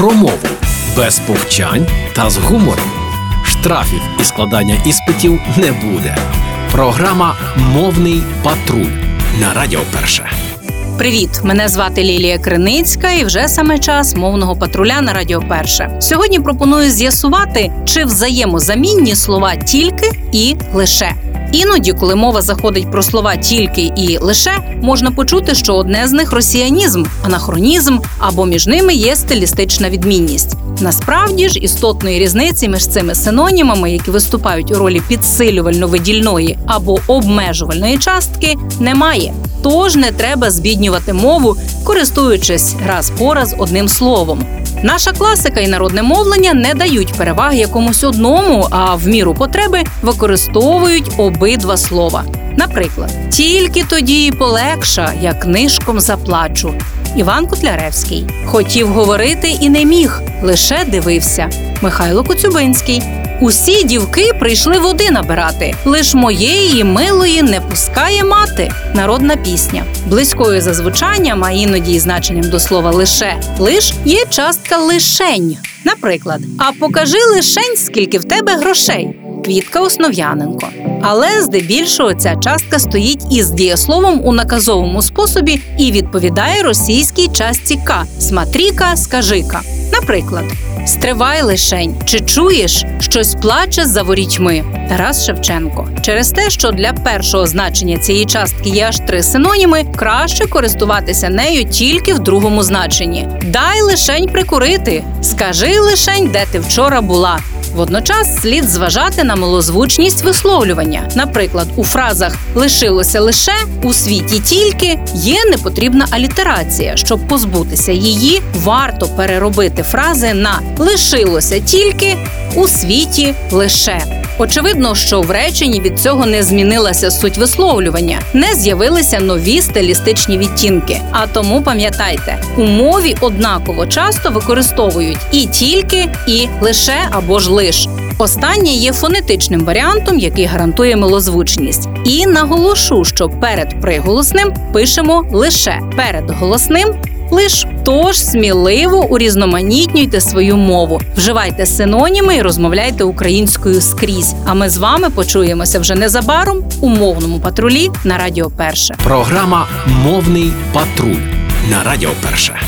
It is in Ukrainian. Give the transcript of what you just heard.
про мову без повчань та з гумором. Штрафів і складання іспитів не буде. Програма Мовний патруль на Радіо Перше. Привіт! Мене звати Лілія Криницька, і вже саме час мовного патруля на Радіо Перше. Сьогодні пропоную з'ясувати, чи взаємозамінні слова тільки і лише. Іноді, коли мова заходить про слова тільки і лише, можна почути, що одне з них росіянізм, анахронізм або між ними є стилістична відмінність. Насправді ж істотної різниці між цими синонімами, які виступають у ролі підсилювально-видільної або обмежувальної частки, немає. Тож не треба збіднювати мову, користуючись раз по раз одним словом. Наша класика і народне мовлення не дають переваги якомусь одному, а в міру потреби використовують обидва слова. Наприклад, тільки тоді і полегша, як нишком заплачу. Іван Котляревський хотів говорити і не міг, лише дивився. Михайло Коцюбинський. Усі дівки прийшли води набирати. Лиш моєї милої не пускає мати. Народна пісня. Близькою за звучанням, а іноді і значенням до слова лише лиш є частка лишень. Наприклад, а покажи лишень, скільки в тебе грошей. Квітка Основ'яненко. Але здебільшого ця частка стоїть із дієсловом у наказовому способі і відповідає російській частці К сматріка, скажика. Наприклад, стривай лишень, чи чуєш, щось плаче за ворітьми. Тарас Шевченко. Через те, що для першого значення цієї частки є аж три синоніми, краще користуватися нею тільки в другому значенні. Дай лишень прикурити, скажи лишень, де ти вчора була. Водночас слід зважати на малозвучність висловлювання. Наприклад, у фразах лишилося лише у світі тільки є непотрібна алітерація. Щоб позбутися її, варто переробити фрази на лишилося тільки у світі лише. Очевидно, що в реченні від цього не змінилася суть висловлювання, не з'явилися нові стилістичні відтінки. А тому пам'ятайте, у мові однаково часто використовують і тільки, і лише або ж лиш. Останнє є фонетичним варіантом, який гарантує милозвучність. І наголошу, що перед приголосним пишемо лише перед голосним лиш. Тож сміливо урізноманітнюйте свою мову, вживайте синоніми і розмовляйте українською скрізь. А ми з вами почуємося вже незабаром у мовному патрулі на Радіо Перше. Програма Мовний патруль на Радіо Перше.